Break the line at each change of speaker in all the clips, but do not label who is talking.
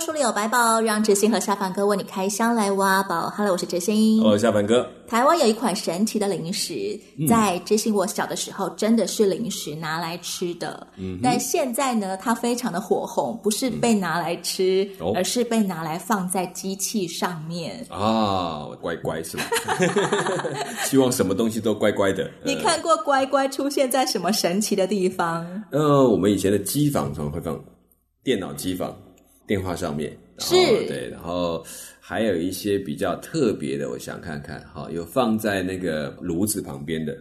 书里有百宝，让哲欣和下凡哥为你开箱来挖宝。Hello，我是哲欣。
哦，下凡哥。
台湾有一款神奇的零食，嗯、在哲欣我小的时候真的是零食拿来吃的。嗯，但现在呢，它非常的火红，不是被拿来吃，嗯、而是被拿来放在机器上面。
哦、啊，乖乖是吧？希望什么东西都乖乖的。
你看过乖乖出现在什么神奇的地方？
呃，我们以前的机房常常会放电脑机房。电话上面
是，
对，然后还有一些比较特别的，我想看看，哈，有放在那个炉子旁边的。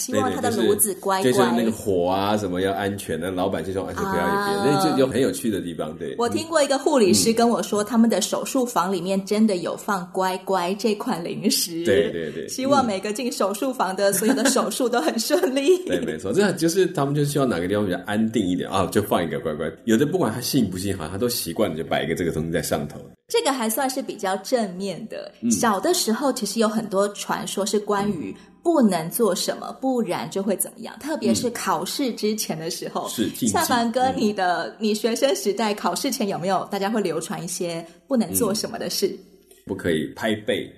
希望他的炉子乖乖，
就是那个火啊什么要安全，那老板就说安全不要有别人，那就有很有趣的地方。对，
我听过一个护理师跟我说，他们的手术房里面真的有放乖乖这款零食。
对对对，
希望每个进手术房的所有的手术都很顺利。
对，没错，这就是他们就希望哪个地方比较安定一点啊，就放一个乖乖。有的不管他信不信，好像他都习惯了就摆一个这个东西在上头。
这个还算是比较正面的。小的时候其实有很多传说是关于。不能做什么，不然就会怎么样。特别是考试之前的时候，
是
下凡哥，你的、嗯、你学生时代考试前有没有大家会流传一些不能做什么的事？
嗯、不可以拍背，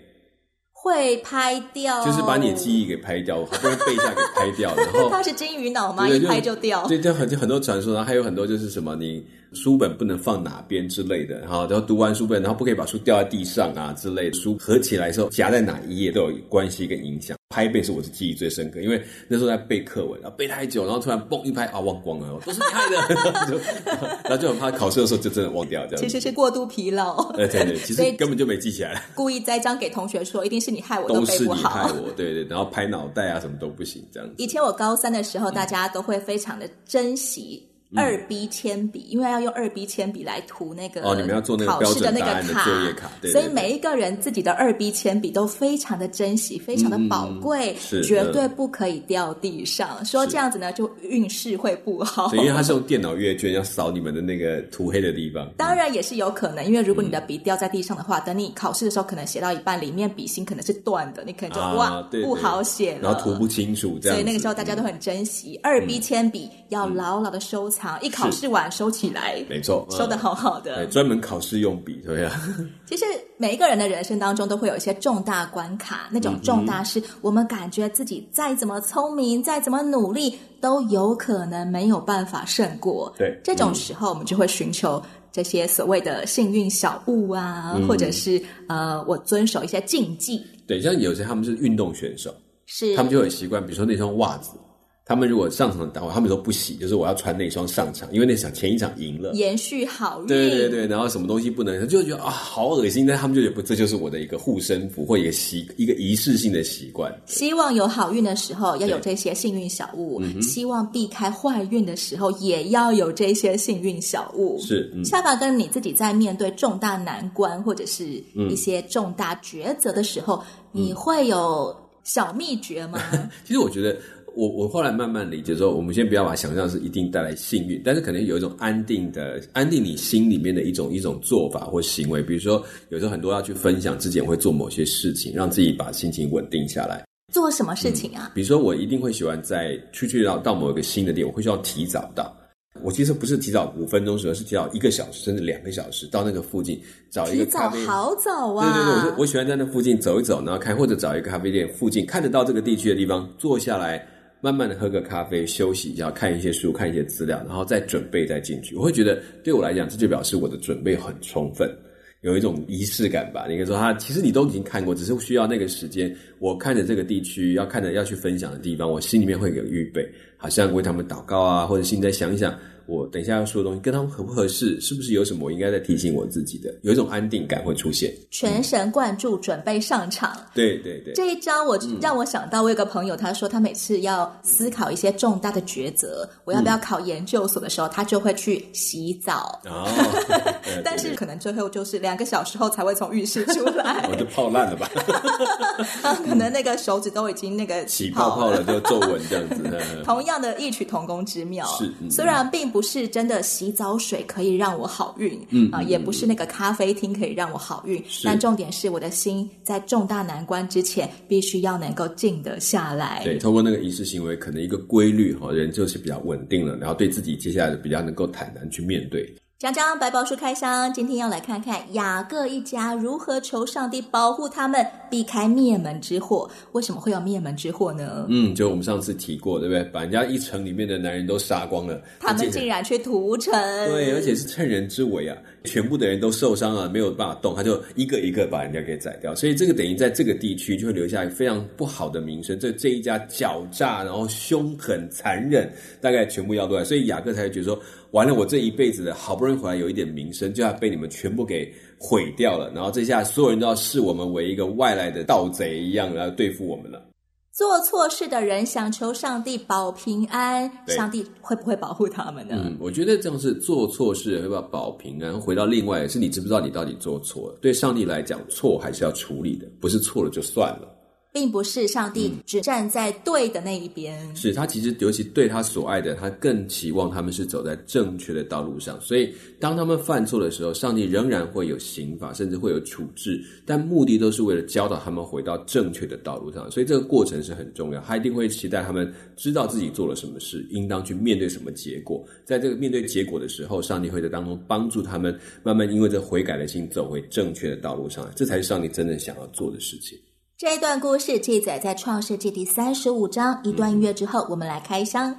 会拍掉，
就是把你的记忆给拍掉，好不容易背下给拍掉，然后
他是金鱼脑吗？一拍就掉。
对，就很很多传说，然后还有很多就是什么你。书本不能放哪边之类的，然后然后读完书本，然后不可以把书掉在地上啊之类的。书合起来的时候夹在哪一页都有关系跟影响。拍背是我的记忆最深刻，因为那时候在背课文，然后背太久，然后突然嘣一拍啊忘光了，都是你害的，然后就很怕考试的时候就真的忘掉这样。
其实是过度疲劳。
对对对，其实根本就没记起来。
故意栽赃给同学说，一定是你害我都，
都是你害我，对对，然后拍脑袋啊什么都不行这样子。
以前我高三的时候，大家都会非常的珍惜。二 B 铅笔，因为要用二 B 铅笔来涂那个哦，你们要做那个考试的那个卡，
作业卡，
所以每一个人自己的二 B 铅笔都非常的珍惜，非常的宝贵，是绝对不可以掉地上。说这样子呢，就运势会不好。
对，因为它是用电脑阅卷要扫你们的那个涂黑的地方。
当然也是有可能，因为如果你的笔掉在地上的话，等你考试的时候，可能写到一半，里面笔芯可能是断的，你可能就哇不好写了，
然后涂不清楚这样。
所以那个时候大家都很珍惜二 B 铅笔，要牢牢的收藏。一考试完收起来，
没错，
收的好好的。
专门考试用笔，对呀。
其实每一个人的人生当中都会有一些重大关卡，那种重大是我们感觉自己再怎么聪明，再怎么努力，都有可能没有办法胜过。
对，
这种时候我们就会寻求这些所谓的幸运小物啊，或者是呃，我遵守一些禁忌。
对，像有些他们是运动选手，
是
他们就很习惯，比如说那双袜子。他们如果上场的话，他们都不洗，就是我要穿那双上场，因为那场前一场赢了，
延续好运。
对对对，然后什么东西不能，就觉得啊好恶心，但他们就觉得不，这就是我的一个护身符或一个习一个仪式性的习惯。
希望有好运的时候要有这些幸运小物，嗯、希望避开坏运的时候也要有这些幸运小物。
是，嗯、
下巴跟你自己在面对重大难关或者是一些重大抉择的时候，嗯、你会有小秘诀吗？
其实我觉得。我我后来慢慢理解说，我们先不要把想象是一定带来幸运，但是可能有一种安定的、安定你心里面的一种一种做法或行为。比如说，有时候很多要去分享之前会做某些事情，让自己把心情稳定下来。
做什么事情啊？
嗯，比如说，我一定会喜欢在出去到到某一个新的店，我会需要提早到。我其实不是提早五分钟时，而是提早一个小时甚至两个小时到那个附近找一个咖啡。
提早好早啊！
对对对，我我喜欢在那附近走一走，然后看或者找一个咖啡店附近看得到这个地区的地方坐下来。慢慢的喝个咖啡，休息一下，看一些书，看一些资料，然后再准备再进去。我会觉得，对我来讲，这就表示我的准备很充分，有一种仪式感吧。你可以说，他其实你都已经看过，只是需要那个时间。我看着这个地区，要看着要去分享的地方，我心里面会有预备，好像为他们祷告啊，或者现在想一想。我等一下要说的东西跟他们合不合适，是不是有什么我应该在提醒我自己的？有一种安定感会出现，
全神贯注，准备上场。
对对对，
这一招我让我想到，我有个朋友，他说他每次要思考一些重大的抉择，我要不要考研究所的时候，他就会去洗澡。哦，但是可能最后就是两个小时后才会从浴室出来，
我就泡烂了吧？
可能那个手指都已经那个
起泡泡了，就皱纹这样子。
同样的异曲同工之妙，
是
虽然并不是真的洗澡水可以让我好运，嗯啊，也不是那个咖啡厅可以让我好运，但重点是我的心在重大难关之前，必须要能够静得下来。
对，通过那个仪式行为，可能一个规律哈，人就是比较稳定了，然后对自己接下来比较能够坦然去面对。
讲讲百宝书开箱，今天要来看看雅各一家如何求上帝保护他们，避开灭门之祸。为什么会有灭门之祸呢？
嗯，就我们上次提过，对不对？把人家一城里面的男人都杀光了，
他们竟然去屠城。
对，而且是趁人之危啊！全部的人都受伤了，没有办法动，他就一个一个把人家给宰掉。所以这个等于在这个地区就会留下非常不好的名声。这这一家狡诈，然后凶狠残忍，大概全部要出来。所以雅各才会觉得说。完了，我这一辈子的好不容易回来有一点名声，就要被你们全部给毁掉了。然后这下所有人都要视我们为一个外来的盗贼一样来对付我们了。
做错事的人想求上帝保平安，上帝会不会保护他们呢？
嗯，我觉得这样是做错事会不会保平安。回到另外是你知不知道你到底做错了？对上帝来讲，错还是要处理的，不是错了就算了。
并不是上帝只站在对的那一边，嗯、
是他其实尤其对他所爱的，他更期望他们是走在正确的道路上。所以当他们犯错的时候，上帝仍然会有刑罚，甚至会有处置，但目的都是为了教导他们回到正确的道路上。所以这个过程是很重要，他一定会期待他们知道自己做了什么事，应当去面对什么结果。在这个面对结果的时候，上帝会在当中帮助他们，慢慢因为这悔改的心走回正确的道路上来。这才是上帝真正想要做的事情。
这一段故事记载在创世纪第三十五章。一段音乐之后，我们来开箱。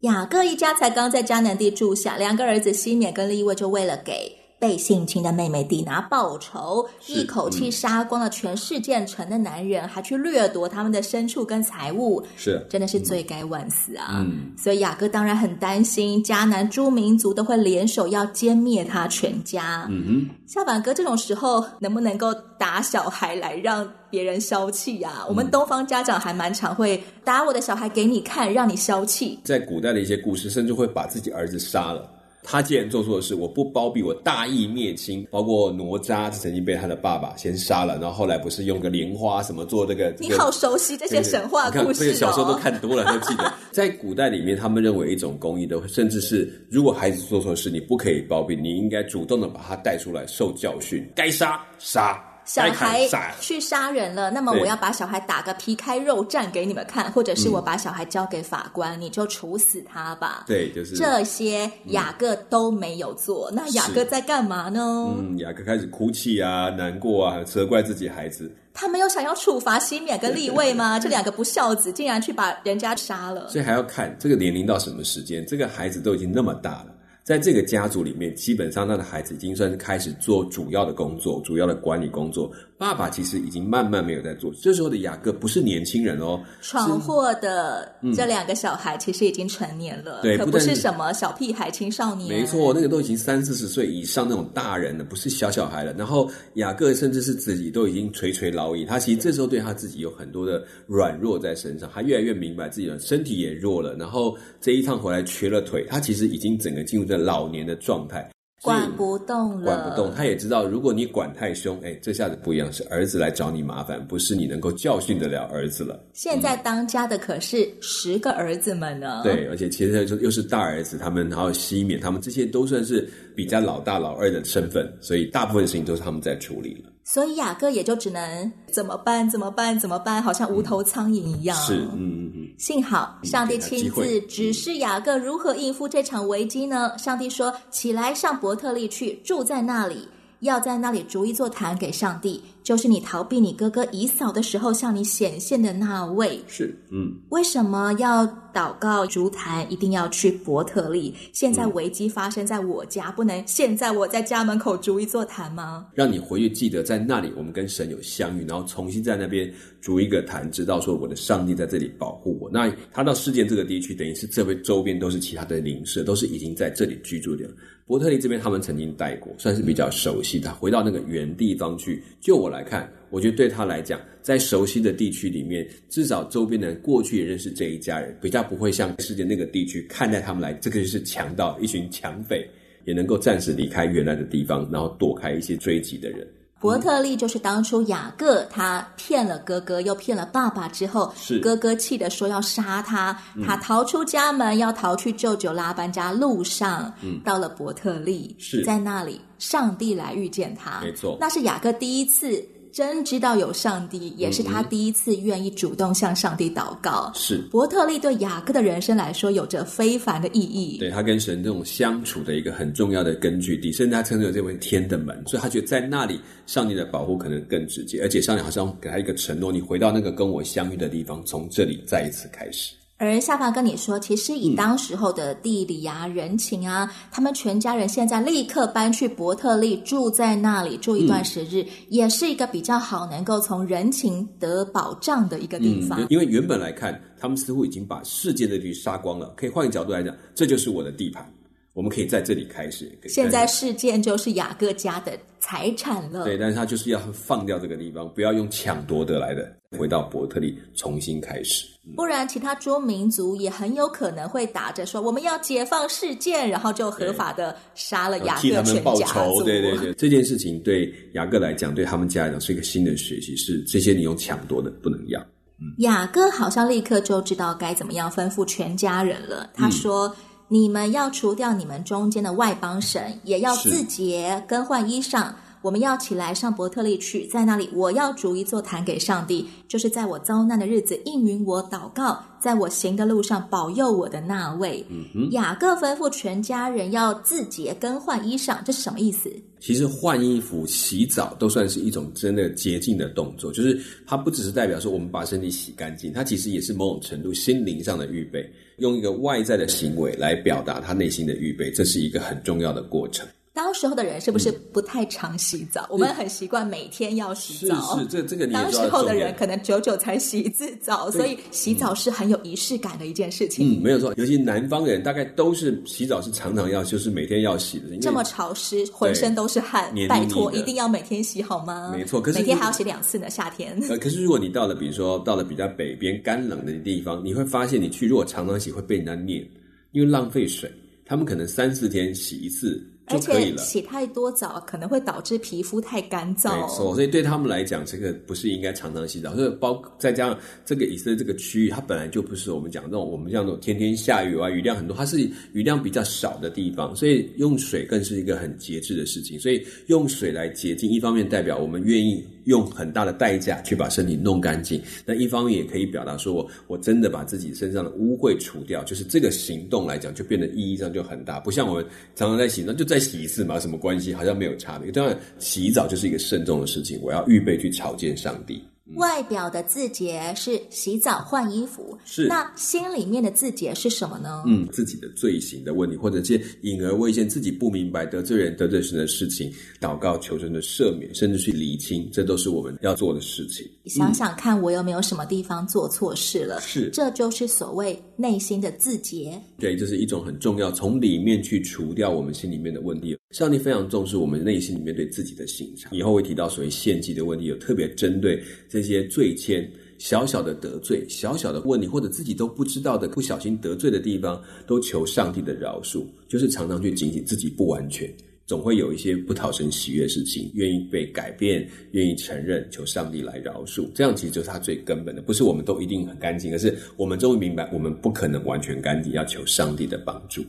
雅各一家才刚在迦南地住下，两个儿子西缅跟利未就为了给。被性侵的妹妹底拿报仇，一口气杀光了全世界城的男人，还去掠夺他们的牲畜跟财物，
是
真的是罪该万死啊！
嗯，
所以雅各当然很担心，迦南诸民族都会联手要歼灭他全家。
嗯哼，
下板哥这种时候能不能够打小孩来让别人消气呀、啊？嗯、我们东方家长还蛮常会打我的小孩给你看，让你消气。
在古代的一些故事，甚至会把自己儿子杀了。他既然做错事，我不包庇，我大义灭亲。包括哪吒曾经被他的爸爸先杀了，然后后来不是用个莲花什么做这个？
你好熟悉这些神话故事看，这个
小时候都看多了，都记得。在古代里面，他们认为一种公义的，甚至是如果孩子做错事，你不可以包庇，你应该主动的把他带出来受教训，该杀杀。
小孩去杀人了，那么我要把小孩打个皮开肉绽给你们看，或者是我把小孩交给法官，嗯、你就处死他吧。
对，就是
这些雅各都没有做。嗯、那雅各在干嘛呢？
嗯，雅各开始哭泣啊，难过啊，责怪自己孩子。
他没有想要处罚西缅跟立位吗？这两个不孝子竟然去把人家杀了。
所以还要看这个年龄到什么时间，这个孩子都已经那么大了。在这个家族里面，基本上他的孩子已经算是开始做主要的工作，主要的管理工作。爸爸其实已经慢慢没有在做。这时候的雅各不是年轻人哦，
闯祸的这两个小孩其实已经成年了，对、嗯，可不是什么小屁孩、青少年。
没错，那个都已经三四十岁以上那种大人了，不是小小孩了。然后雅各甚至是自己都已经垂垂老矣，他其实这时候对他自己有很多的软弱在身上，他越来越明白自己的身体也弱了。然后这一趟回来瘸了腿，他其实已经整个进入这老年的状态。
管不动了，
管不动。他也知道，如果你管太凶，哎，这下子不一样，是儿子来找你麻烦，不是你能够教训得了儿子了。
现在当家的可是十个儿子们呢。
嗯、对，而且其实又是大儿子，他们还有西缅，他们这些都算是比较老大老二的身份，所以大部分事情都是他们在处理了。
所以雅各也就只能怎么办？怎么办？怎么办？好像无头苍蝇一样。
嗯、是，嗯嗯嗯。
幸好上帝亲自指示雅各如何应付这场危机呢？上帝说：“起来，上伯特利去，住在那里，要在那里逐一座坛给上帝，就是你逃避你哥哥以扫的时候向你显现的那位。
是，嗯，
为什么要祷告烛坛？一定要去伯特利？现在危机发生在我家，嗯、不能现在我在家门口筑一座坛吗？
让你回去记得在那里，我们跟神有相遇，然后重新在那边筑一个坛，知道说我的上帝在这里保护我。那他到事件这个地区，等于是这边周边都是其他的邻舍，都是已经在这里居住的。伯特利这边他们曾经待过，算是比较熟悉的。回到那个原地方去，就我来看，我觉得对他来讲，在熟悉的地区里面，至少周边的人过去也认识这一家人，比较不会像世界那个地区看待他们来，这个就是强盗，一群强匪，也能够暂时离开原来的地方，然后躲开一些追击的人。
伯特利就是当初雅各他骗了哥哥，又骗了爸爸之后，
是。
哥哥气得说要杀他，他逃出家门，要逃去舅舅拉班家路上，嗯，到了伯特利，
是。
在那里，上帝来遇见他，
没错，
那是雅各第一次。真知道有上帝，也是他第一次愿意主动向上帝祷告。
是
伯特利对雅各的人生来说有着非凡的意义。
对，他跟神这种相处的一个很重要的根据地，甚至他称之为这为天的门，所以他觉得在那里上帝的保护可能更直接，而且上帝好像给他一个承诺：你回到那个跟我相遇的地方，从这里再一次开始。
而夏凡跟你说，其实以当时候的地理啊、嗯、人情啊，他们全家人现在立刻搬去伯特利，住在那里住一段时日，嗯、也是一个比较好能够从人情得保障的一个地方。
嗯、因为原本来看，他们似乎已经把世界的地杀光了，可以换个角度来讲，这就是我的地盘。我们可以在这里开始。
现在事件就是雅各家的财产了。
对，但是他就是要放掉这个地方，不要用抢夺得来的，回到伯特利重新开始。
不然，其他诸民族也很有可能会打着说我们要解放事件，然后就合法的杀了雅各全家。替他们报仇。
对对对，这件事情对雅各来讲，对他们家来讲是一个新的学习，是这些你用抢夺的不能要。
嗯，雅各好像立刻就知道该怎么样吩咐全家人了。他说。嗯你们要除掉你们中间的外邦神，也要自洁，更换衣裳。我们要起来上伯特利去，在那里我要筑一座坛给上帝，就是在我遭难的日子应允我祷告，在我行的路上保佑我的那位。嗯哼，雅各吩咐全家人要自洁，更换衣裳，这是什么意思？
其实换衣服、洗澡都算是一种真的洁净的动作，就是它不只是代表说我们把身体洗干净，它其实也是某种程度心灵上的预备，用一个外在的行为来表达他内心的预备，这是一个很重要的过程。
当时候的人是不是不太常洗澡？嗯、我们很习惯每天要洗澡。
是是，这这个你
当时候的人可能久久才洗一次澡，所以洗澡是很有仪式感的一件事情。
嗯，没有错，尤其南方人大概都是洗澡是常常要，就是每天要洗的。
这么潮湿，浑身都是汗，拜托，一定要每天洗好吗？
没错，可是
每天还要洗两次呢。夏天。
呃，可是如果你到了，比如说到了比较北边干冷的地方，你会发现你去如果常常洗会被人家念，因为浪费水。他们可能三四天洗一次。
而且洗太多澡可能会导致皮肤太干燥。
没错，所以对他们来讲，这个不是应该常常洗澡。所以包再加上这个以色列这个区域，它本来就不是我们讲那种我们像那种天天下雨啊，雨量很多，它是雨量比较少的地方，所以用水更是一个很节制的事情。所以用水来洁净，一方面代表我们愿意用很大的代价去把身体弄干净，那一方面也可以表达说我我真的把自己身上的污秽除掉，就是这个行动来讲就变得意义上就很大，不像我们常常在洗，那就。再洗一次嘛？有什么关系？好像没有差别。当然，洗澡就是一个慎重的事情。我要预备去朝见上帝。
外表的字节是洗澡换衣服，
是。
那心里面的字节是什么呢？
嗯，自己的罪行的问题，或者是隐而未现，自己不明白得罪人、得罪神的事情，祷告求神的赦免，甚至去理清，这都是我们要做的事情。
想想看，我有没有什么地方做错事了？
是，
这就是所谓内心的字节。
对，这是一种很重要，从里面去除掉我们心里面的问题。上帝非常重视我们内心里面对自己的省察。以后会提到所谓献祭的问题，有特别针对这些罪愆、小小的得罪、小小的问题，或者自己都不知道的不小心得罪的地方，都求上帝的饶恕。就是常常去警醒自己不完全，总会有一些不讨神喜悦的事情，愿意被改变，愿意承认，求上帝来饶恕。这样其实就是他最根本的，不是我们都一定很干净，而是我们终于明白，我们不可能完全干净，要求上帝的帮助。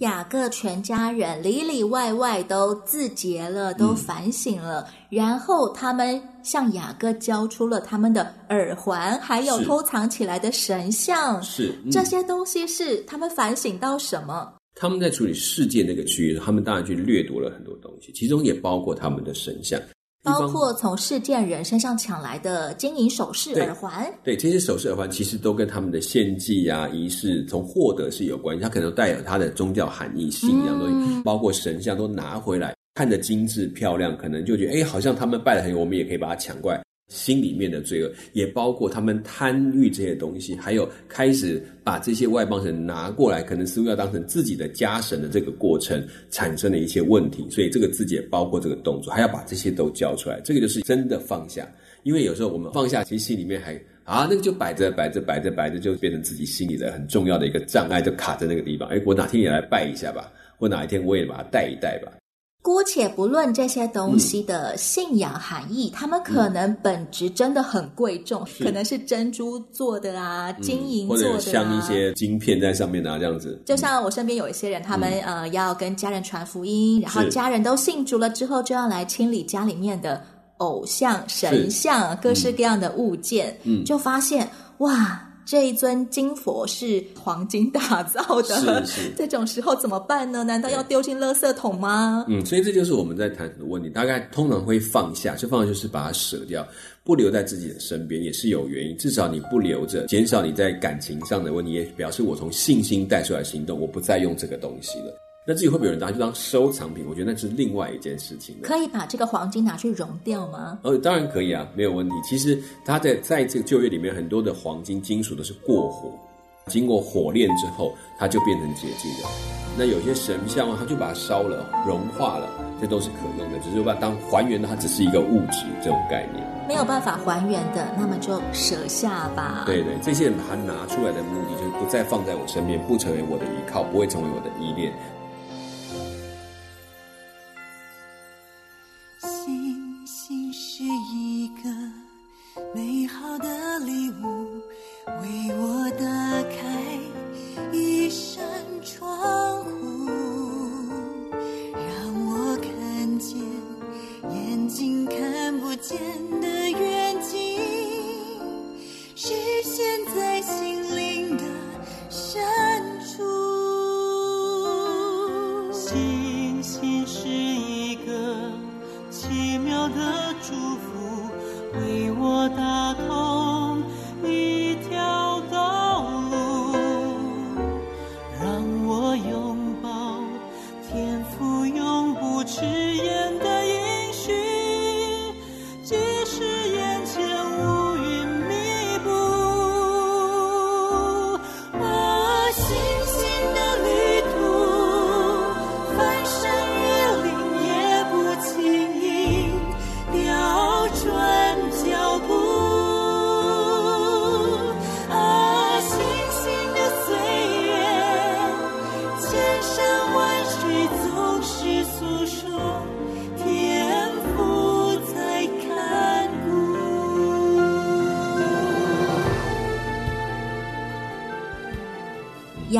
雅各全家人里里外外都自洁了，都反省了，嗯、然后他们向雅各交出了他们的耳环，还有偷藏起来的神像。
是、嗯、
这些东西是他们反省到什么？
他们在处理世界那个区域，他们当然去掠夺了很多东西，其中也包括他们的神像。
包括从事件人身上抢来的金银首饰、耳环，
对，这些首饰、耳环其实都跟他们的献祭啊、仪式从获得是有关系，它可能带有它的宗教含义、信仰东西，嗯、包括神像都拿回来，看着精致漂亮，可能就觉得哎，好像他们拜的很，我们也可以把它抢过来。心里面的罪恶，也包括他们贪欲这些东西，还有开始把这些外邦神拿过来，可能似乎要当成自己的家神的这个过程，产生的一些问题。所以这个自己也包括这个动作，还要把这些都交出来。这个就是真的放下，因为有时候我们放下，其实心里面还啊，那个就摆着摆着摆着摆着，就变成自己心里的很重要的一个障碍，就卡在那个地方。哎，我哪天也来拜一下吧，或哪一天我也把它带一带吧。
姑且不论这些东西的信仰含义，他、嗯、们可能本质真的很贵重，可能是珍珠做的啊，嗯、金银做的、啊，或者
像一些晶片在上面啊，这样子。
就像我身边有一些人，他们、嗯、呃要跟家人传福音，然后家人都信主了之后，就要来清理家里面的偶像、神像、各式各样的物件，嗯，就发现哇。这一尊金佛是黄金打造的，是是，这种时候怎么办呢？难道要丢进垃圾桶吗？
嗯，所以这就是我们在谈的问题。大概通常会放下，就放下就是把它舍掉，不留在自己的身边，也是有原因。至少你不留着，减少你在感情上的问题，也表示我从信心带出来行动，我不再用这个东西了。那至于会不会有人拿去当收藏品？我觉得那是另外一件事情。
可以把这个黄金拿去熔掉吗？
呃、哦，当然可以啊，没有问题。其实它在在这个旧约里面，很多的黄金金属都是过火，经过火炼之后，它就变成洁净的。那有些神像啊，它就把它烧了，融化了，这都是可用的。只是把它当还原的，它只是一个物质这种概念。
没有办法还原的，那么就舍下吧。
对对，这些人把它拿出来的目的，就是不再放在我身边，不成为我的依靠，不会成为我的依恋。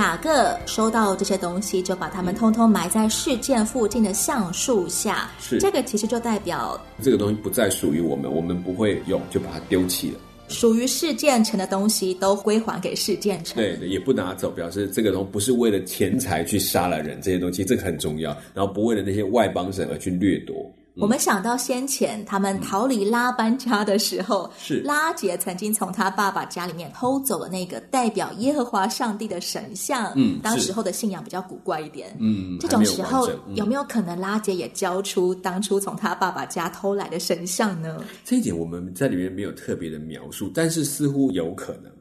雅各收到这些东西，就把它们通通埋在事件附近的橡树下。是，这个其实就代表这个东西不再属于我们，我们不会用，就把它丢弃了。
属于事件城的东西都归还给事件城。
对对，也不拿走，表示这个东西不是为了钱财去杀了人，这些东西这个很重要。然后不为了那些外邦人而去掠夺。
我们想到先前他们逃离拉班家的时候，
是
拉杰曾经从他爸爸家里面偷走了那个代表耶和华上帝的神像。嗯，当时候的信仰比较古怪一点。嗯，这种时候有，有没有可能拉杰也交出当初从他爸爸家偷来的神像呢？
这一点我们在里面没有特别的描述，但是似乎有可能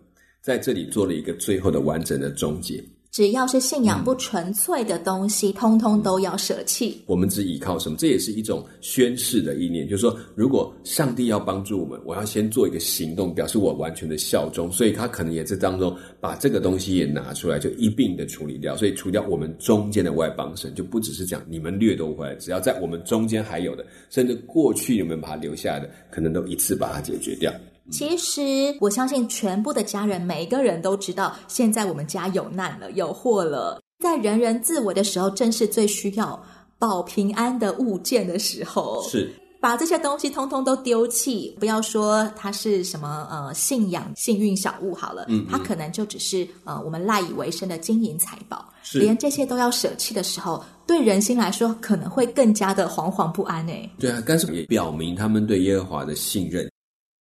在这里做了一个最后的完整的终结。
只要是信仰不纯粹的东西，嗯、通通都要舍弃。
我们只依靠什么？这也是一种宣誓的意念，就是说，如果上帝要帮助我们，我要先做一个行动，表示我完全的效忠。所以他可能也在当中把这个东西也拿出来，就一并的处理掉。所以除掉我们中间的外邦神，就不只是讲你们掠夺回来，只要在我们中间还有的，甚至过去你们把它留下来的，可能都一次把它解决掉。
其实，我相信全部的家人，每一个人都知道，现在我们家有难了，有祸了。在人人自危的时候，正是最需要保平安的物件的时候。
是。
把这些东西通通都丢弃，不要说它是什么呃信仰幸运小物好了，嗯，嗯，它可能就只是呃我们赖以为生的金银财宝，连这些都要舍弃的时候，对人心来说可能会更加的惶惶不安诶。
对啊，但是也表明他们对耶和华的信任。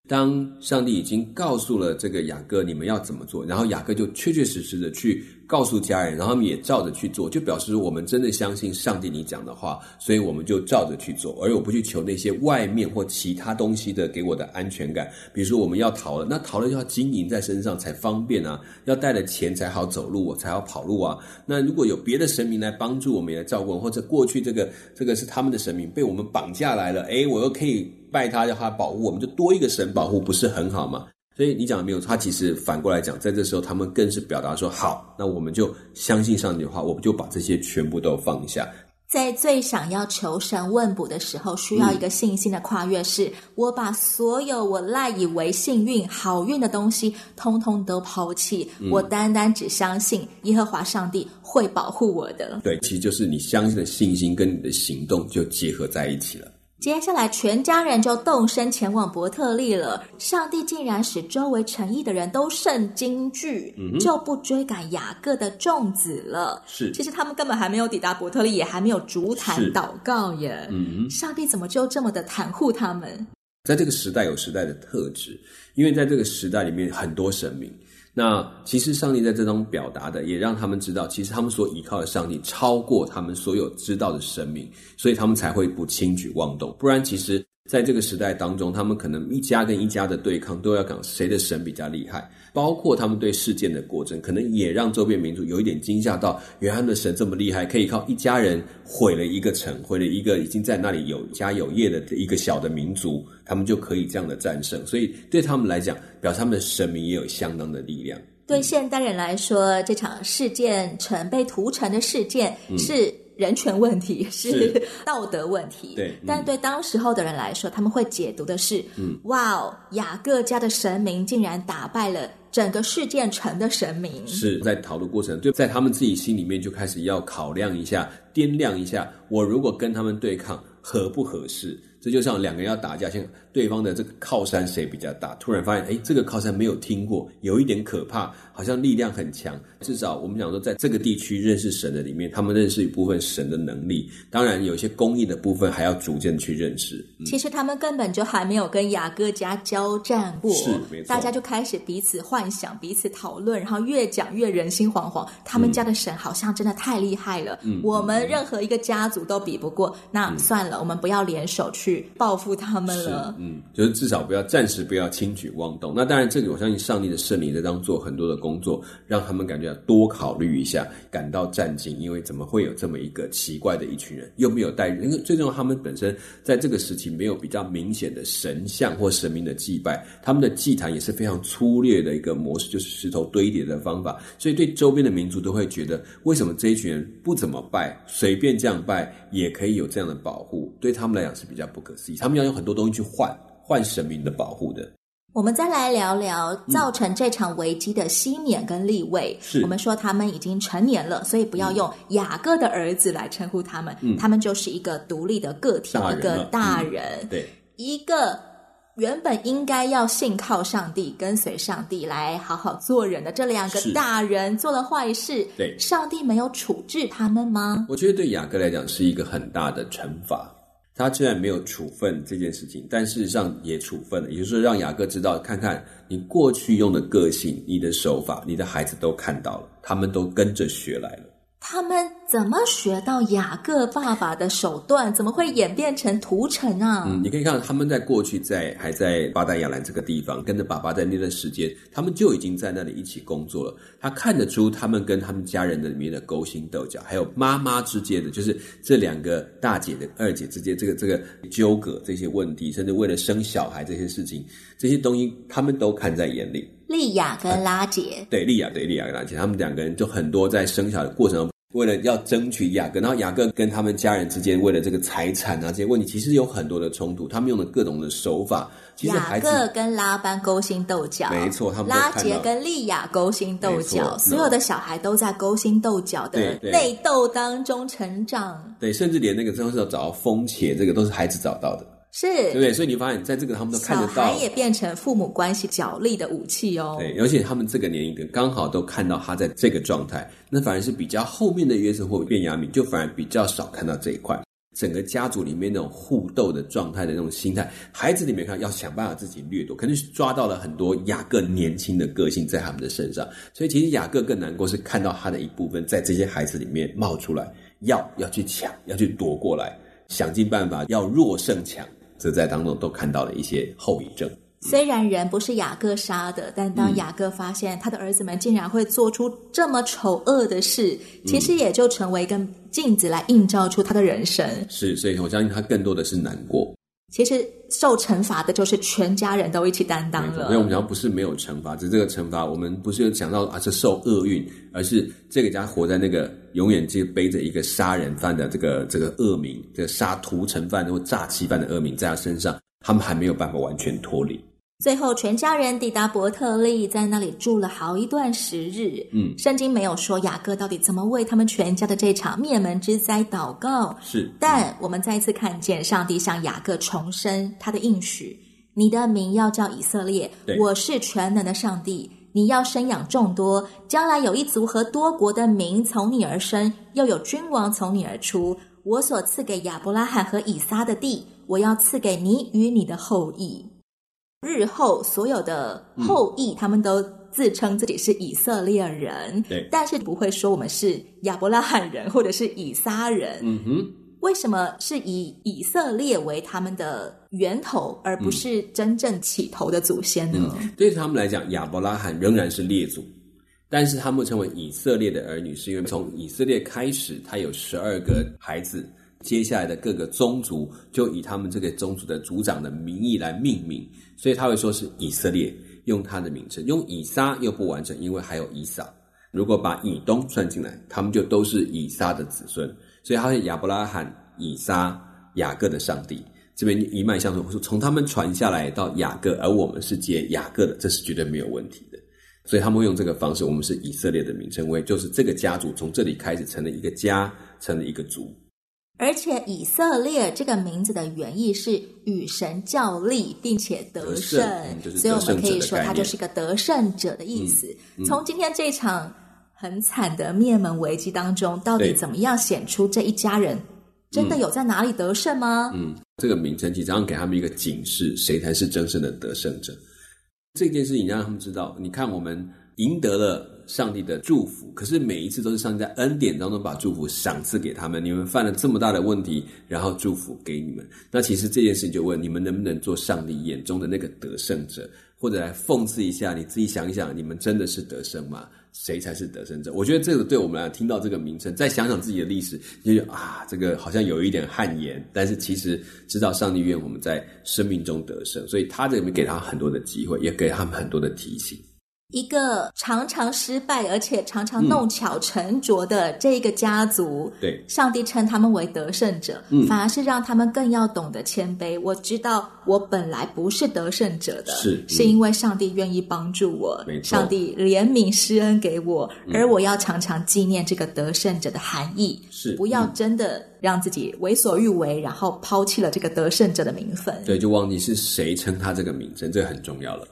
当上帝已经告诉了这个雅各你们要怎么做，然后雅各就确确实实的去告诉家人，然后他们也照着去做，就表示我们真的相信上帝你讲的话，所以我们就照着去做，而我不去求那些外面或其他东西的给我的安全感。比如说我们要逃了，那逃了就要金银在身上才方便啊，要带了钱才好走路，我才好跑路啊。那如果有别的神明来帮助我们来照顾，或者过去这个这个是他们的神明被我们绑架来了，诶，我又可以。拜他，要他保护，我们就多一个神保护，不是很好吗？所以你讲的没有错，他其实反过来讲，在这时候他们更是表达说：好，那我们就相信上帝的话，我们就把这些全部都放下。
在最想要求神问卜的时候，需要一个信心的跨越是，是、嗯、我把所有我赖以为幸运、好运的东西，通通都抛弃，嗯、我单单只相信耶和华上帝会保护我的。
对，其实就是你相信的信心跟你的行动就结合在一起了。
接下来，全家人就动身前往伯特利了。上帝竟然使周围诚意的人都甚惊惧，嗯、就不追赶雅各的众子了。
是，
其实他们根本还没有抵达伯特利，也还没有烛坛祷告耶。嗯，上帝怎么就这么的袒护他们？
在这个时代有时代的特质，因为在这个时代里面很多神明。那其实上帝在这中表达的，也让他们知道，其实他们所依靠的上帝超过他们所有知道的神明，所以他们才会不轻举妄动。不然，其实在这个时代当中，他们可能一家跟一家的对抗，都要讲谁的神比较厉害。包括他们对事件的过程，可能也让周边民族有一点惊吓到，原来他们的神这么厉害，可以靠一家人毁了一个城，毁了一个已经在那里有家有业的一个小的民族，他们就可以这样的战胜。所以对他们来讲，表示他们的神明也有相当的力量。
对现代人来说，这场事件城被屠城的事件是人权问题，是，道德问题。
对，
但对当时候的人来说，他们会解读的是：嗯，哇哦，雅各家的神明竟然打败了。整个事件城的神明
是在讨论过程，就在他们自己心里面就开始要考量一下、掂量一下，我如果跟他们对抗合不合适？这就像两个人要打架，像对方的这个靠山谁比较大？突然发现，哎，这个靠山没有听过，有一点可怕，好像力量很强。至少我们讲说，在这个地区认识神的里面，他们认识一部分神的能力。当然，有些公益的部分还要逐渐去认识。
嗯、其实他们根本就还没有跟雅各家交战过，
是没错。
大家就开始彼此幻想、彼此讨论，然后越讲越人心惶惶。他们家的神好像真的太厉害了，嗯、我们任何一个家族都比不过。嗯、那算了，我们不要联手去。报复他们了，
嗯，就是至少不要暂时不要轻举妄动。那当然，这个我相信上帝的圣灵在当做很多的工作，让他们感觉要多考虑一下，感到战惊。因为怎么会有这么一个奇怪的一群人，又没有带？因为最重要，他们本身在这个时期没有比较明显的神像或神明的祭拜，他们的祭坛也是非常粗略的一个模式，就是石头堆叠的方法。所以对周边的民族都会觉得，为什么这一群人不怎么拜，随便这样拜也可以有这样的保护？对他们来讲是比较不可思议。他们要用很多东西去换换神明的保护的。
我们再来聊聊造成这场危机的西缅跟利未。
是、嗯，
我们说他们已经成年了，所以不要用雅各的儿子来称呼他们，
嗯、
他们就是一个独立的个体，一个大人。
嗯、对，
一个原本应该要信靠上帝、跟随上帝来好好做人的这两个大人做了坏事，
对，
上帝没有处置他们吗？
我觉得对雅各来讲是一个很大的惩罚。他虽然没有处分这件事情，但事实上也处分了，也就是说让雅各知道，看看你过去用的个性、你的手法，你的孩子都看到了，他们都跟着学来了。
他们怎么学到雅各爸爸的手段？怎么会演变成屠城啊？
嗯，你可以看到他们在过去在还在巴旦亚兰这个地方，跟着爸爸在那段时间，他们就已经在那里一起工作了。他看得出他们跟他们家人的里面的勾心斗角，还有妈妈之间的，就是这两个大姐的二姐之间这个这个纠葛这些问题，甚至为了生小孩这些事情，这些东西他们都看在眼里。
利亚跟拉姐，
啊、对利亚对利亚跟拉姐，他们两个人就很多在生小孩的过程中。为了要争取雅各，然后雅各跟他们家人之间为了这个财产啊这些问题，其实有很多的冲突。他们用的各种的手法，其实雅
各跟拉班勾心斗角，
没错，他们
拉杰跟利亚勾心斗角，所有的小孩都在勾心斗角的内斗当中成长。
对，甚至连那个最后是要找到风且，这个都是孩子找到的。
是，
对不对？所以你发现，在这个他们都看得到，小
孩也变成父母关系角力的武器哦。
对，而且他们这个年龄刚好都看到他在这个状态，那反而是比较后面的约瑟或便雅悯，就反而比较少看到这一块。整个家族里面那种互斗的状态的那种心态，孩子里面看要想办法自己掠夺，肯定是抓到了很多雅各年轻的个性在他们的身上。所以其实雅各更难过，是看到他的一部分在这些孩子里面冒出来，要要去抢，要去夺过来，想尽办法要弱胜强。这在当中都看到了一些后遗症。
虽然人不是雅各杀的，但当雅各发现他的儿子们竟然会做出这么丑恶的事，嗯、其实也就成为一个镜子来映照出他的人生。
是，所以我相信他更多的是难过。
其实受惩罚的就是全家人都一起担当了。
所以我们讲不是没有惩罚，只是这个惩罚我们不是有讲到啊是受厄运，而是这个家活在那个永远就背着一个杀人犯的这个这个恶名，这个杀屠城犯或诈欺犯的恶名在他身上，他们还没有办法完全脱离。
最后，全家人抵达伯特利，在那里住了好一段时日。嗯，圣经没有说雅各到底怎么为他们全家的这场灭门之灾祷告。
是，
但我们再一次看见上帝向雅各重申他的应许：你的名要叫以色列，我是全能的上帝。你要生养众多，将来有一族和多国的民从你而生，又有君王从你而出。我所赐给亚伯拉罕和以撒的地，我要赐给你与你的后裔。日后所有的后裔，嗯、他们都自称自己是以色列人，
对，
但是不会说我们是亚伯拉罕人或者是以撒人。
嗯哼，
为什么是以以色列为他们的源头，而不是真正起头的祖先呢？
嗯、对他们来讲，亚伯拉罕仍然是列祖，但是他们称为以色列的儿女，是因为从以色列开始，他有十二个孩子。接下来的各个宗族就以他们这个宗族的族长的名义来命名，所以他会说是以色列，用他的名称。用以撒又不完整，因为还有以扫。如果把以东算进来，他们就都是以撒的子孙。所以他是亚伯拉罕、以撒、雅各的上帝。这边一脉相承，说从他们传下来到雅各，而我们是接雅各的，这是绝对没有问题的。所以他们会用这个方式，我们是以色列的名称为，就是这个家族从这里开始成了一个家，成了一个族。
而且以色列这个名字的原意是与神较力，并且得胜，所以我们可以说它就是一个得胜者的意思。嗯嗯、从今天这场很惨的灭门危机当中，到底怎么样显出这一家人真的有在哪里得胜吗？
嗯，这个名称其实要给他们一个警示：谁才是真正的得胜者？这件事情让他们知道，你看我们赢得了。上帝的祝福，可是每一次都是上帝在恩典当中把祝福赏赐给他们。你们犯了这么大的问题，然后祝福给你们。那其实这件事情就问你们能不能做上帝眼中的那个得胜者，或者来讽刺一下，你自己想一想，你们真的是得胜吗？谁才是得胜者？我觉得这个对我们来听到这个名称，再想想自己的历史，就觉得啊，这个好像有一点汗颜。但是其实知道上帝愿我们在生命中得胜，所以他这里面给他很多的机会，也给他们很多的提醒。
一个常常失败，而且常常弄巧成拙的这一个家族，
嗯、对，
上帝称他们为得胜者，嗯，反而是让他们更要懂得谦卑。我知道我本来不是得胜者的，
是、嗯、
是因为上帝愿意帮助我，
没错，
上帝怜悯施恩给我，而我要常常纪念这个得胜者的含义，
是
不要真的让自己为所欲为，然后抛弃了这个得胜者的名分，
对，就忘记是谁称他这个名称，这个很重要了。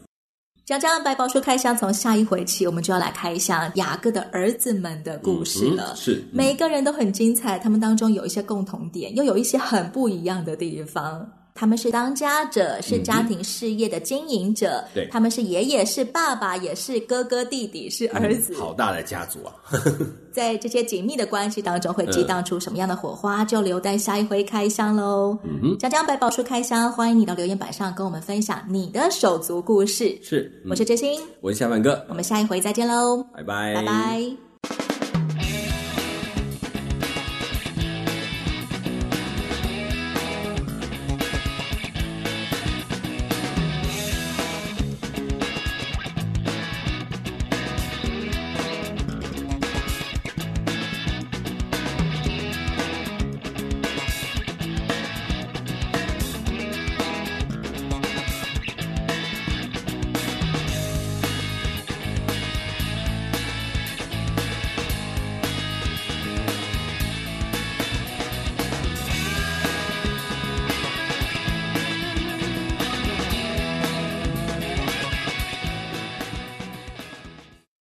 讲讲白宝书开箱，从下一回起，我们就要来开箱雅各的儿子们的故事了。
嗯、是、嗯、
每个人都很精彩，他们当中有一些共同点，又有一些很不一样的地方。他们是当家者，是家庭事业的经营者。
嗯、对，
他们是爷爷，是爸爸，也是哥哥弟弟，是儿子。
嗯、好大的家族啊！
在这些紧密的关系当中，会激荡出什么样的火花？嗯、就留待下一回开箱喽。
嗯哼，
讲讲百宝书开箱，欢迎你到留言板上跟我们分享你的手足故事。
是，
嗯、我是哲欣，
我是夏凡哥，
我们下一回再见喽，
拜拜，
拜拜。